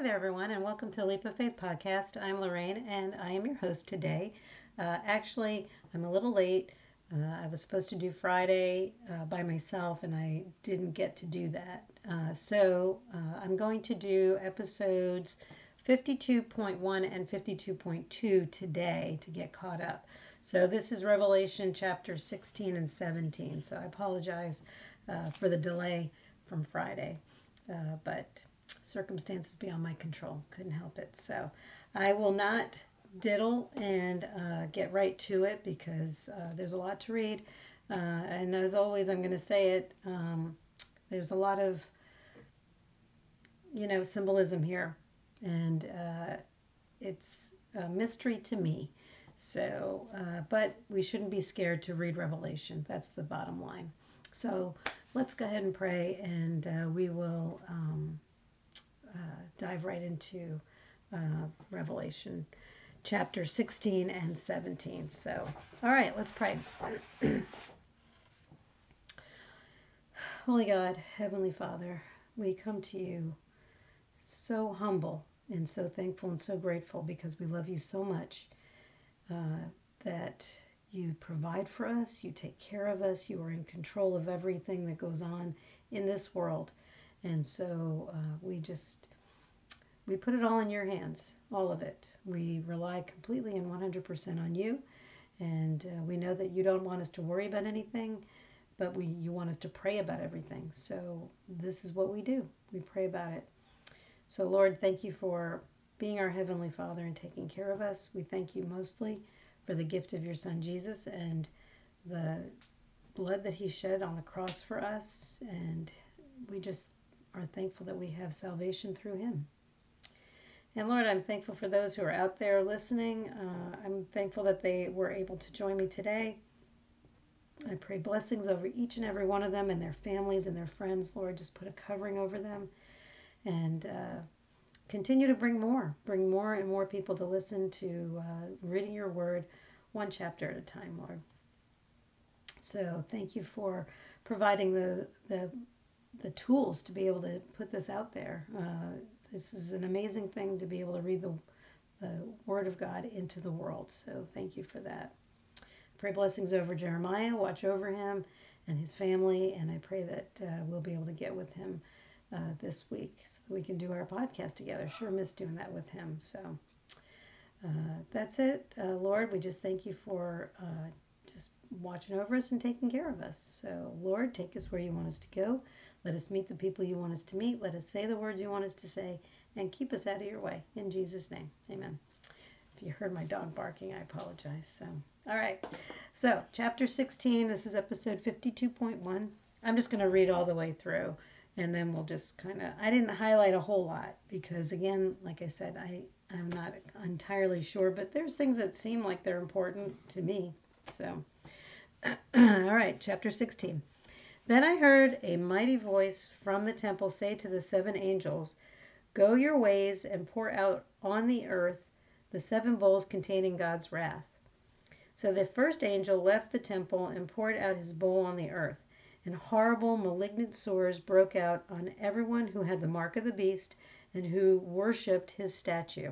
Hey there, everyone, and welcome to Leap of Faith podcast. I'm Lorraine, and I am your host today. Uh, actually, I'm a little late. Uh, I was supposed to do Friday uh, by myself, and I didn't get to do that. Uh, so uh, I'm going to do episodes 52.1 and 52.2 today to get caught up. So this is Revelation chapter 16 and 17. So I apologize uh, for the delay from Friday, but circumstances beyond my control. Couldn't help it. So I will not diddle and uh, get right to it because uh, there's a lot to read. Uh, and as always, I'm going to say it. Um, there's a lot of, you know, symbolism here, and uh, it's a mystery to me. So, uh, but we shouldn't be scared to read Revelation. That's the bottom line. So let's go ahead and pray, and uh, we will. Um, uh, dive right into uh, Revelation chapter 16 and 17. So, all right, let's pray. Holy God, Heavenly Father, we come to you so humble and so thankful and so grateful because we love you so much uh, that you provide for us, you take care of us, you are in control of everything that goes on in this world. And so uh, we just, we put it all in your hands, all of it. We rely completely and 100% on you. And uh, we know that you don't want us to worry about anything, but we, you want us to pray about everything. So this is what we do. We pray about it. So, Lord, thank you for being our Heavenly Father and taking care of us. We thank you mostly for the gift of your Son Jesus and the blood that he shed on the cross for us. And we just are thankful that we have salvation through him. And Lord, I'm thankful for those who are out there listening. Uh, I'm thankful that they were able to join me today. I pray blessings over each and every one of them and their families and their friends. Lord, just put a covering over them and uh, continue to bring more, bring more and more people to listen to uh, reading your word one chapter at a time, Lord. So thank you for providing the, the the tools to be able to put this out there. Uh, this is an amazing thing to be able to read the, the Word of God into the world. So thank you for that. Pray blessings over Jeremiah. Watch over him and his family. And I pray that uh, we'll be able to get with him uh, this week so that we can do our podcast together. Sure miss doing that with him. So uh, that's it. Uh, Lord, we just thank you for uh, just watching over us and taking care of us. So, Lord, take us where you want us to go. Let us meet the people you want us to meet. Let us say the words you want us to say and keep us out of your way. In Jesus' name, amen. If you heard my dog barking, I apologize. So, all right. So, chapter 16, this is episode 52.1. I'm just going to read all the way through and then we'll just kind of, I didn't highlight a whole lot because, again, like I said, I, I'm not entirely sure, but there's things that seem like they're important to me. So, all right, chapter 16. Then I heard a mighty voice from the temple say to the seven angels, Go your ways and pour out on the earth the seven bowls containing God's wrath. So the first angel left the temple and poured out his bowl on the earth, and horrible malignant sores broke out on everyone who had the mark of the beast and who worshipped his statue.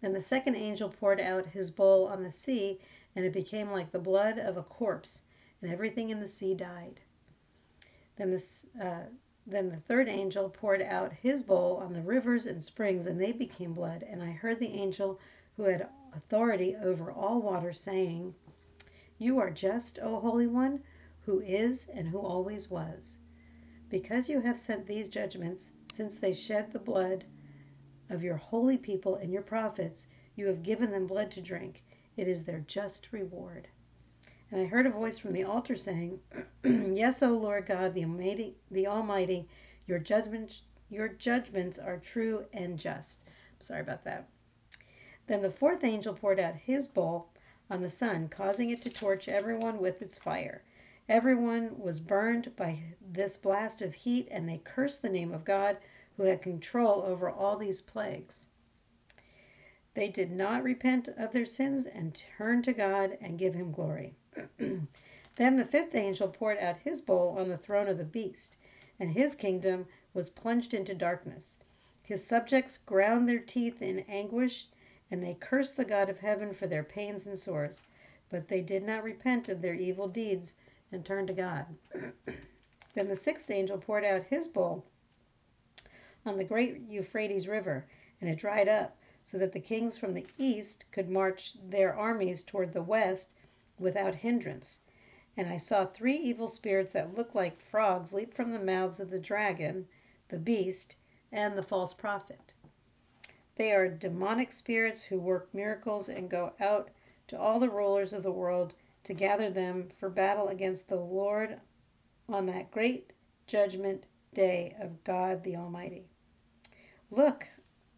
Then the second angel poured out his bowl on the sea, and it became like the blood of a corpse and everything in the sea died. Then, this, uh, then the third angel poured out his bowl on the rivers and springs, and they became blood. And I heard the angel who had authority over all water saying, You are just, O Holy One, who is and who always was. Because you have sent these judgments, since they shed the blood of your holy people and your prophets, you have given them blood to drink. It is their just reward. And I heard a voice from the altar saying, Yes, O Lord God, the Almighty, the Almighty, your judgments, your judgments are true and just. I'm sorry about that. Then the fourth angel poured out his bowl on the sun, causing it to torch everyone with its fire. Everyone was burned by this blast of heat, and they cursed the name of God who had control over all these plagues. They did not repent of their sins and turn to God and give him glory. Then the fifth angel poured out his bowl on the throne of the beast, and his kingdom was plunged into darkness. His subjects ground their teeth in anguish, and they cursed the God of heaven for their pains and sores. But they did not repent of their evil deeds and turn to God. then the sixth angel poured out his bowl on the great Euphrates River, and it dried up, so that the kings from the east could march their armies toward the west without hindrance. And I saw three evil spirits that looked like frogs leap from the mouths of the dragon, the beast, and the false prophet. They are demonic spirits who work miracles and go out to all the rulers of the world to gather them for battle against the Lord on that great judgment day of God the Almighty. Look,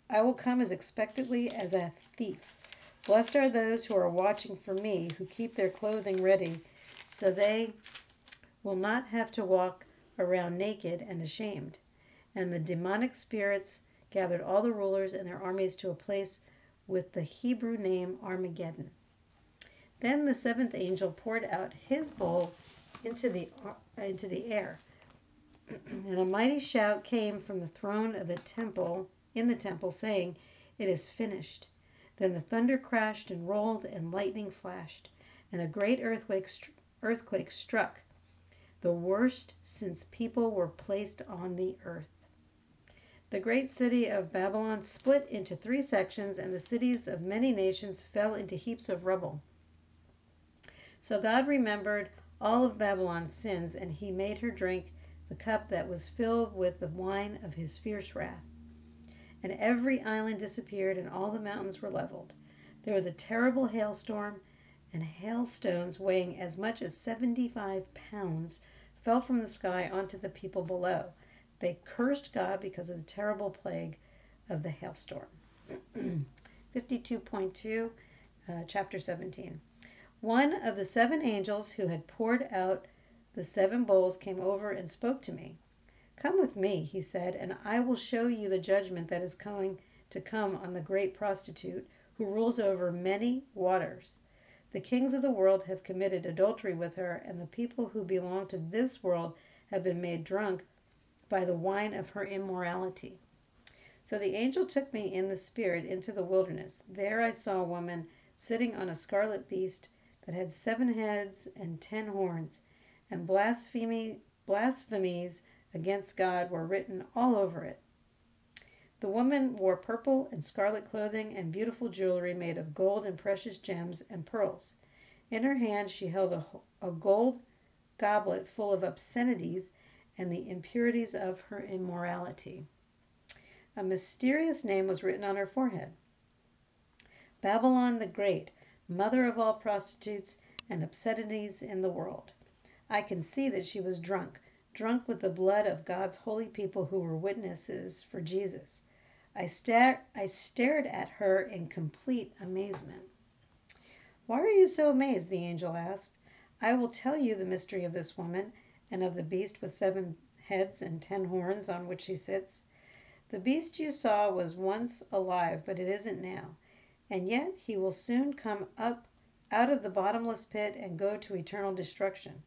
I will come as expectantly as a thief. Blessed are those who are watching for me, who keep their clothing ready, so they will not have to walk around naked and ashamed. And the demonic spirits gathered all the rulers and their armies to a place with the Hebrew name Armageddon. Then the seventh angel poured out his bowl into the, uh, into the air and a mighty shout came from the throne of the temple in the temple saying it is finished then the thunder crashed and rolled and lightning flashed and a great earthquake earthquake struck the worst since people were placed on the earth the great city of Babylon split into three sections, and the cities of many nations fell into heaps of rubble. So God remembered all of Babylon's sins, and he made her drink the cup that was filled with the wine of his fierce wrath. And every island disappeared, and all the mountains were leveled. There was a terrible hailstorm, and hailstones weighing as much as seventy five pounds fell from the sky onto the people below. They cursed God because of the terrible plague of the hailstorm. 52.2, uh, chapter 17. One of the seven angels who had poured out the seven bowls came over and spoke to me. Come with me, he said, and I will show you the judgment that is going to come on the great prostitute who rules over many waters. The kings of the world have committed adultery with her, and the people who belong to this world have been made drunk by the wine of her immorality. So the angel took me in the spirit into the wilderness. There I saw a woman sitting on a scarlet beast that had seven heads and ten horns and blasphemies against God were written all over it. The woman wore purple and scarlet clothing and beautiful jewelry made of gold and precious gems and pearls. In her hand she held a, a gold goblet full of obscenities and the impurities of her immorality. A mysterious name was written on her forehead Babylon the Great, mother of all prostitutes and obscenities in the world. I can see that she was drunk, drunk with the blood of God's holy people who were witnesses for Jesus. I, star- I stared at her in complete amazement. Why are you so amazed? the angel asked. I will tell you the mystery of this woman and of the beast with seven heads and ten horns on which she sits. The beast you saw was once alive, but it isn't now. And yet he will soon come up out of the bottomless pit and go to eternal destruction.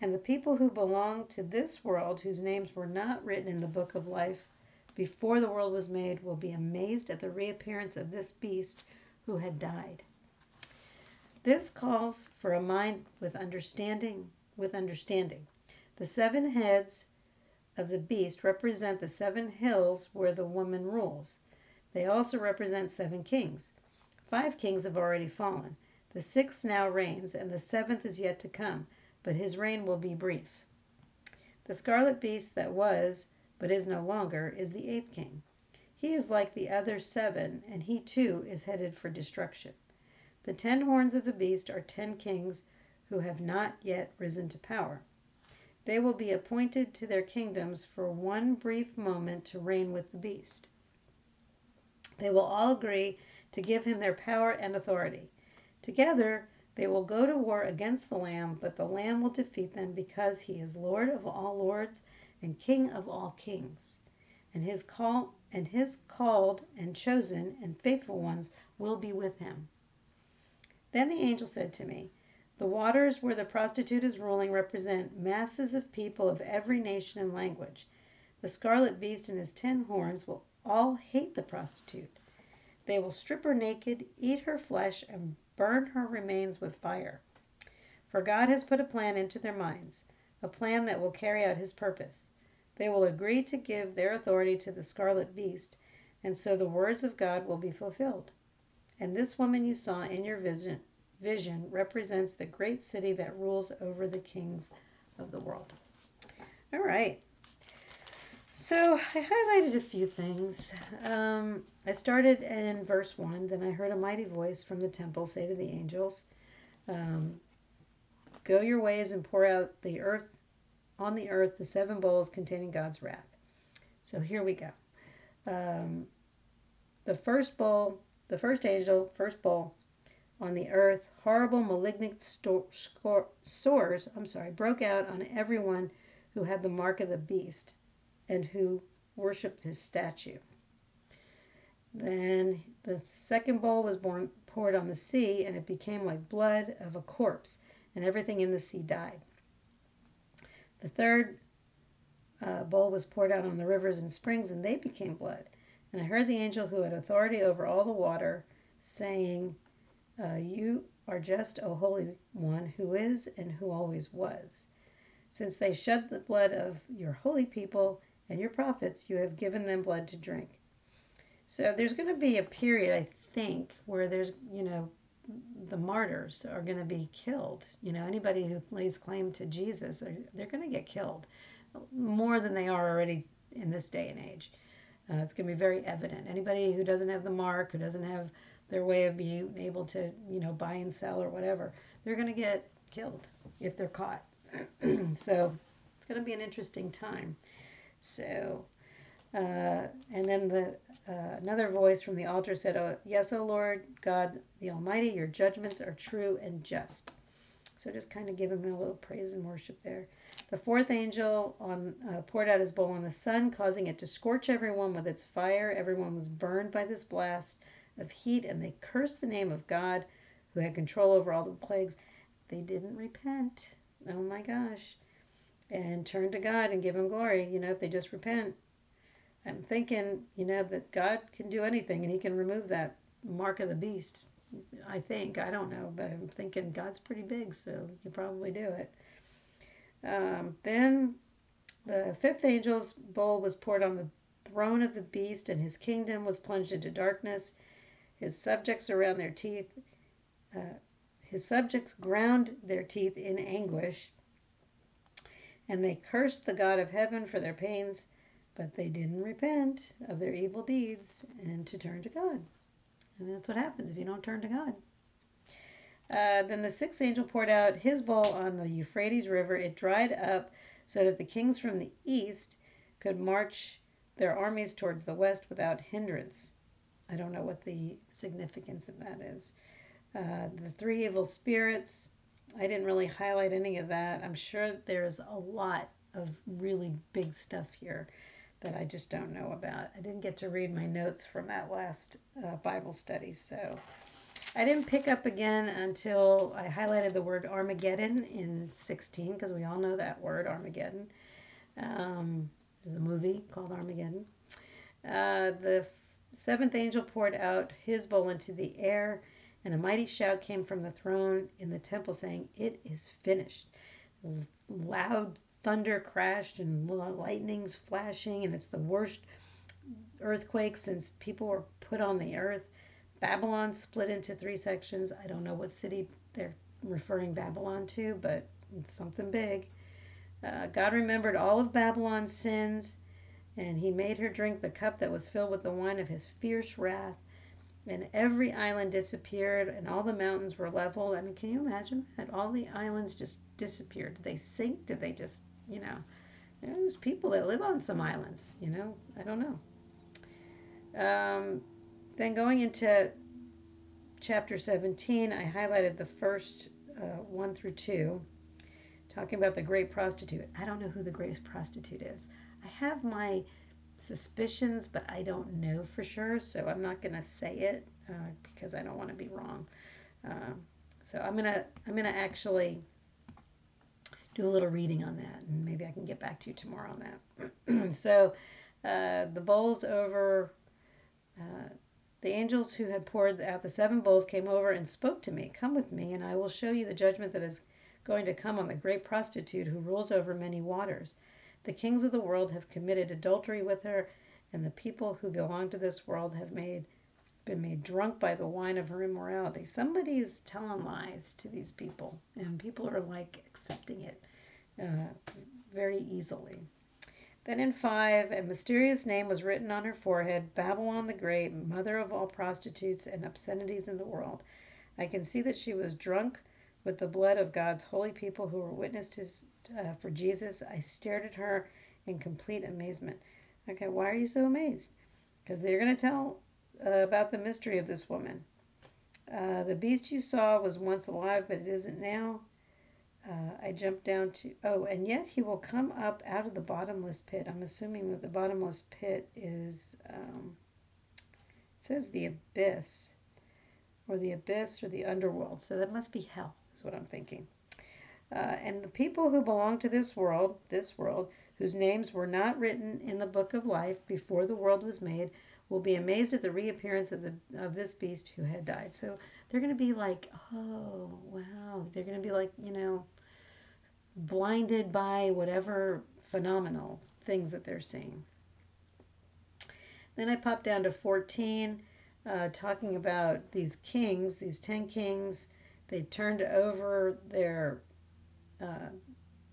And the people who belong to this world, whose names were not written in the book of life before the world was made, will be amazed at the reappearance of this beast who had died. This calls for a mind with understanding, with understanding. The seven heads of the beast represent the seven hills where the woman rules. They also represent seven kings. Five kings have already fallen. The sixth now reigns, and the seventh is yet to come but his reign will be brief. The scarlet beast that was, but is no longer, is the eighth king. He is like the other seven, and he too is headed for destruction. The ten horns of the beast are ten kings who have not yet risen to power. They will be appointed to their kingdoms for one brief moment to reign with the beast. They will all agree to give him their power and authority. Together, they will go to war against the Lamb, but the Lamb will defeat them because he is Lord of all lords and King of all kings. And his call and his called and chosen and faithful ones will be with him. Then the angel said to me, The waters where the prostitute is ruling represent masses of people of every nation and language. The scarlet beast and his ten horns will all hate the prostitute. They will strip her naked, eat her flesh, and burn her remains with fire. For God has put a plan into their minds, a plan that will carry out his purpose. They will agree to give their authority to the scarlet beast, and so the words of God will be fulfilled. And this woman you saw in your vision, vision represents the great city that rules over the kings of the world. All right. So I highlighted a few things. Um, I started in verse 1. Then I heard a mighty voice from the temple say to the angels, um, Go your ways and pour out the earth on the earth the seven bowls containing God's wrath. So here we go. Um, the first bowl, the first angel, first bowl on the earth, horrible malignant sto- sores, I'm sorry, broke out on everyone who had the mark of the beast and who worshipped his statue. Then the second bowl was born, poured on the sea, and it became like blood of a corpse, and everything in the sea died. The third uh, bowl was poured out on the rivers and springs, and they became blood. And I heard the angel who had authority over all the water saying, uh, You are just, O Holy One, who is and who always was. Since they shed the blood of your holy people and your prophets, you have given them blood to drink. So there's going to be a period, I think, where there's, you know, the martyrs are going to be killed. You know, anybody who lays claim to Jesus, they're going to get killed more than they are already in this day and age. Uh, it's going to be very evident. Anybody who doesn't have the mark, who doesn't have their way of being able to, you know, buy and sell or whatever, they're going to get killed if they're caught. so it's going to be an interesting time. So, uh, and then the uh, another voice from the altar said, oh, Yes, O Lord God the Almighty, your judgments are true and just. So just kind of give him a little praise and worship there. The fourth angel on, uh, poured out his bowl on the sun, causing it to scorch everyone with its fire. Everyone was burned by this blast of heat, and they cursed the name of God who had control over all the plagues. They didn't repent. Oh my gosh. And turn to God and give him glory. You know, if they just repent, I'm thinking, you know, that God can do anything and He can remove that mark of the beast. I think. I don't know, but I'm thinking God's pretty big, so can probably do it. Um, then the fifth angel's bowl was poured on the throne of the beast, and his kingdom was plunged into darkness. His subjects around their teeth, uh, his subjects ground their teeth in anguish, and they cursed the God of heaven for their pains but they didn't repent of their evil deeds and to turn to God. And that's what happens if you don't turn to God. Uh, then the sixth angel poured out his bowl on the Euphrates River. It dried up so that the kings from the east could march their armies towards the west without hindrance. I don't know what the significance of that is. Uh, the three evil spirits, I didn't really highlight any of that. I'm sure there's a lot of really big stuff here that I just don't know about. I didn't get to read my notes from that last uh, Bible study, so I didn't pick up again until I highlighted the word Armageddon in 16, because we all know that word, Armageddon. Um, there's a movie called Armageddon. Uh, the seventh angel poured out his bowl into the air, and a mighty shout came from the throne in the temple saying, It is finished. Loud thunder crashed and lightning's flashing, and it's the worst earthquake since people were put on the earth. Babylon split into three sections. I don't know what city they're referring Babylon to, but it's something big. Uh, God remembered all of Babylon's sins, and he made her drink the cup that was filled with the wine of his fierce wrath. And every island disappeared, and all the mountains were leveled. I mean, can you imagine that? All the islands just disappeared. Did they sink? Did they just you know, there's people that live on some islands, you know, I don't know. Um, then going into chapter 17, I highlighted the first uh, 1 through 2, talking about the great prostitute. I don't know who the greatest prostitute is. I have my suspicions, but I don't know for sure, so I'm not going to say it uh, because I don't want to be wrong. Uh, so I'm gonna I'm gonna actually do a little reading on that, and maybe I can get back to you tomorrow on that. so, uh, the bowls over Uh, the angels who had poured out the seven bowls came over and spoke to me. Come with me, and I will show you the judgment that is going to come on the great prostitute who rules over many waters. The kings of the world have committed adultery with her, and the people who belong to this world have made been made drunk by the wine of her immorality. Somebody is telling lies to these people, and people are like accepting it uh, very easily. Then in 5, a mysterious name was written on her forehead Babylon the Great, mother of all prostitutes and obscenities in the world. I can see that she was drunk with the blood of God's holy people who were witnesses uh, for Jesus. I stared at her in complete amazement. Okay, why are you so amazed? Because they're going to tell uh, about the mystery of this woman. Uh, the beast you saw was once alive, but it isn't now uh, I jump down to, oh, and yet he will come up out of the bottomless pit. I'm assuming that the bottomless pit is, um, it says the abyss, or the abyss, or the underworld. So that must be hell, is what I'm thinking. Uh, and the people who belong to this world, this world, whose names were not written in the book of life before the world was made, will be amazed at the reappearance of the of this beast who had died. So they're going to be like, oh wow, they're going to be like, you know, blinded by whatever phenomenal things that they're seeing. Then I pop down to 14, uh, talking about these kings, these 10 kings. They turned over their, uh,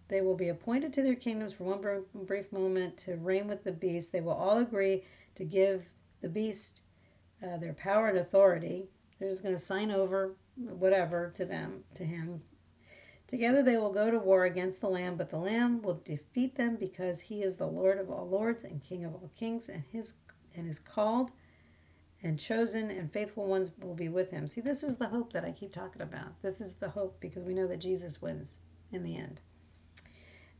they will be appointed to their kingdoms for one brief moment to reign with the beast. They will all agree to give the beast uh, their power and authority. They're just going to sign over whatever to them, to him, Together they will go to war against the Lamb, but the Lamb will defeat them because he is the Lord of all lords and King of all kings, and his and is called and chosen and faithful ones will be with him. See, this is the hope that I keep talking about. This is the hope because we know that Jesus wins in the end.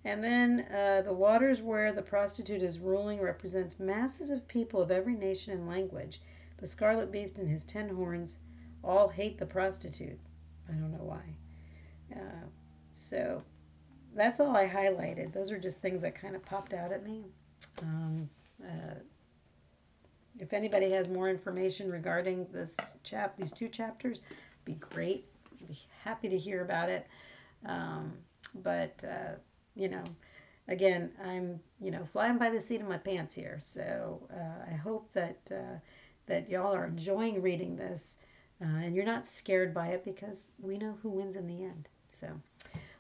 And then uh, the waters where the prostitute is ruling represents masses of people of every nation and language. The scarlet beast and his ten horns all hate the prostitute. I don't know why. Uh, so that's all I highlighted. Those are just things that kind of popped out at me. Um, uh, if anybody has more information regarding this chap, these two chapters, be great. I'd be happy to hear about it. Um, but uh, you know, again, I'm you know flying by the seat of my pants here. So uh, I hope that uh, that y'all are enjoying reading this, uh, and you're not scared by it because we know who wins in the end. So,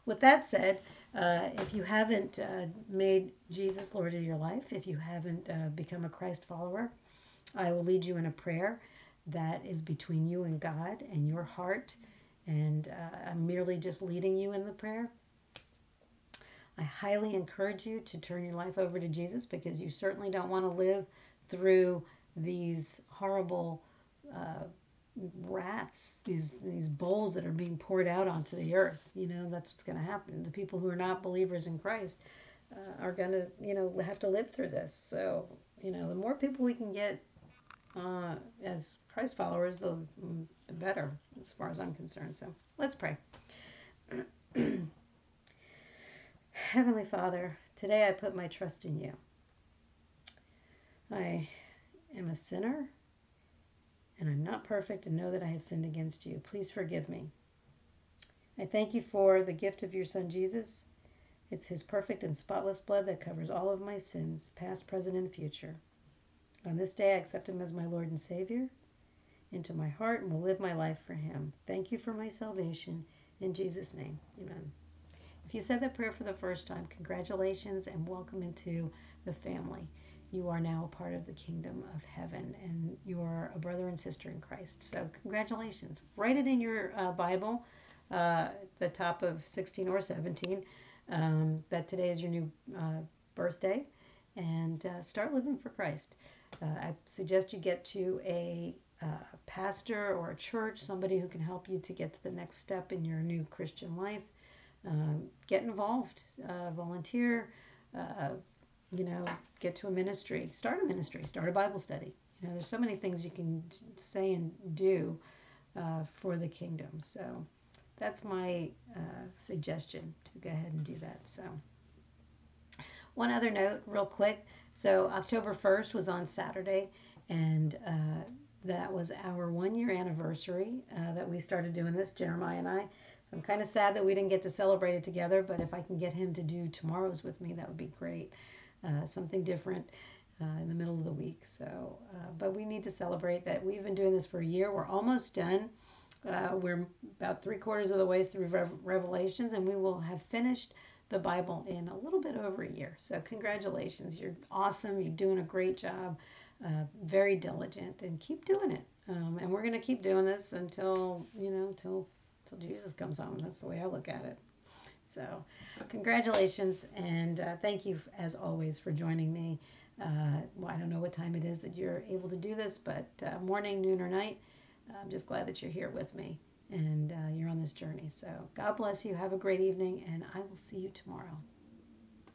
with that said, uh, if you haven't uh, made Jesus Lord of your life, if you haven't uh, become a Christ follower, I will lead you in a prayer that is between you and God and your heart. And uh, I'm merely just leading you in the prayer. I highly encourage you to turn your life over to Jesus because you certainly don't want to live through these horrible uh, rats, these these bowls that are being poured out onto the earth. You know, that's what's going to happen. The people who are not believers in Christ uh, are going to, you know, have to live through this. So, you know, the more people we can get uh, as Christ followers, the, better, as far as I'm concerned. So, let's pray. Heavenly Father, today I put my trust in you. I am a sinner and I'm not perfect and know that I have sinned against you. Please forgive me. I thank you for the gift of your Son Jesus. It's his perfect and spotless blood that covers all of my sins, past, present, and future. On this day, I accept him as my Lord and Savior into my heart and will live my life for him. Thank you for my salvation. In Jesus' name, amen. If you said that prayer for the first time, congratulations and welcome into the family you are now a part of the kingdom of heaven and you are a brother and sister in Christ. So, congratulations. Write it in your uh, Bible, uh, the top of 16 or 17, um, that today is your new uh, birthday and uh, start living for Christ. Uh, I suggest you get to a uh, pastor or a church, somebody who can help you to get to the next step in your new Christian life. Um, get involved, volunteer you know, get to a ministry, start a ministry, start a Bible study. You know, there's so many things you can say and do uh, for the kingdom. So that's my uh, suggestion to go ahead and do that. So one other note, real quick. So October 1st was on Saturday, and uh, that was our one year anniversary uh, that we started doing this, Jeremiah and I. So I'm kind of sad that we didn't get to celebrate it together, but if I can get him to do tomorrow's with me, that would be great. Uh, something different uh, in the middle of the week. So, uh, but we need to celebrate that we've been doing this for a year. We're almost done. Uh, we're about three quarters of the way through Rev- Revelations, and we will have finished the Bible in a little bit over a year. So, congratulations. You're awesome. You're doing a great job. Uh, very diligent, and keep doing it. Um, and we're going to keep doing this until, you know, until, until Jesus comes home. That's the way I look at it. So, congratulations, and uh, thank you, as always, for joining me. Uh, well, I don't know what time it is that you're able to do this, but uh, morning, noon, or night. I'm just glad that you're here with me and uh, you're on this journey. So, God bless you. Have a great evening, and I will see you tomorrow.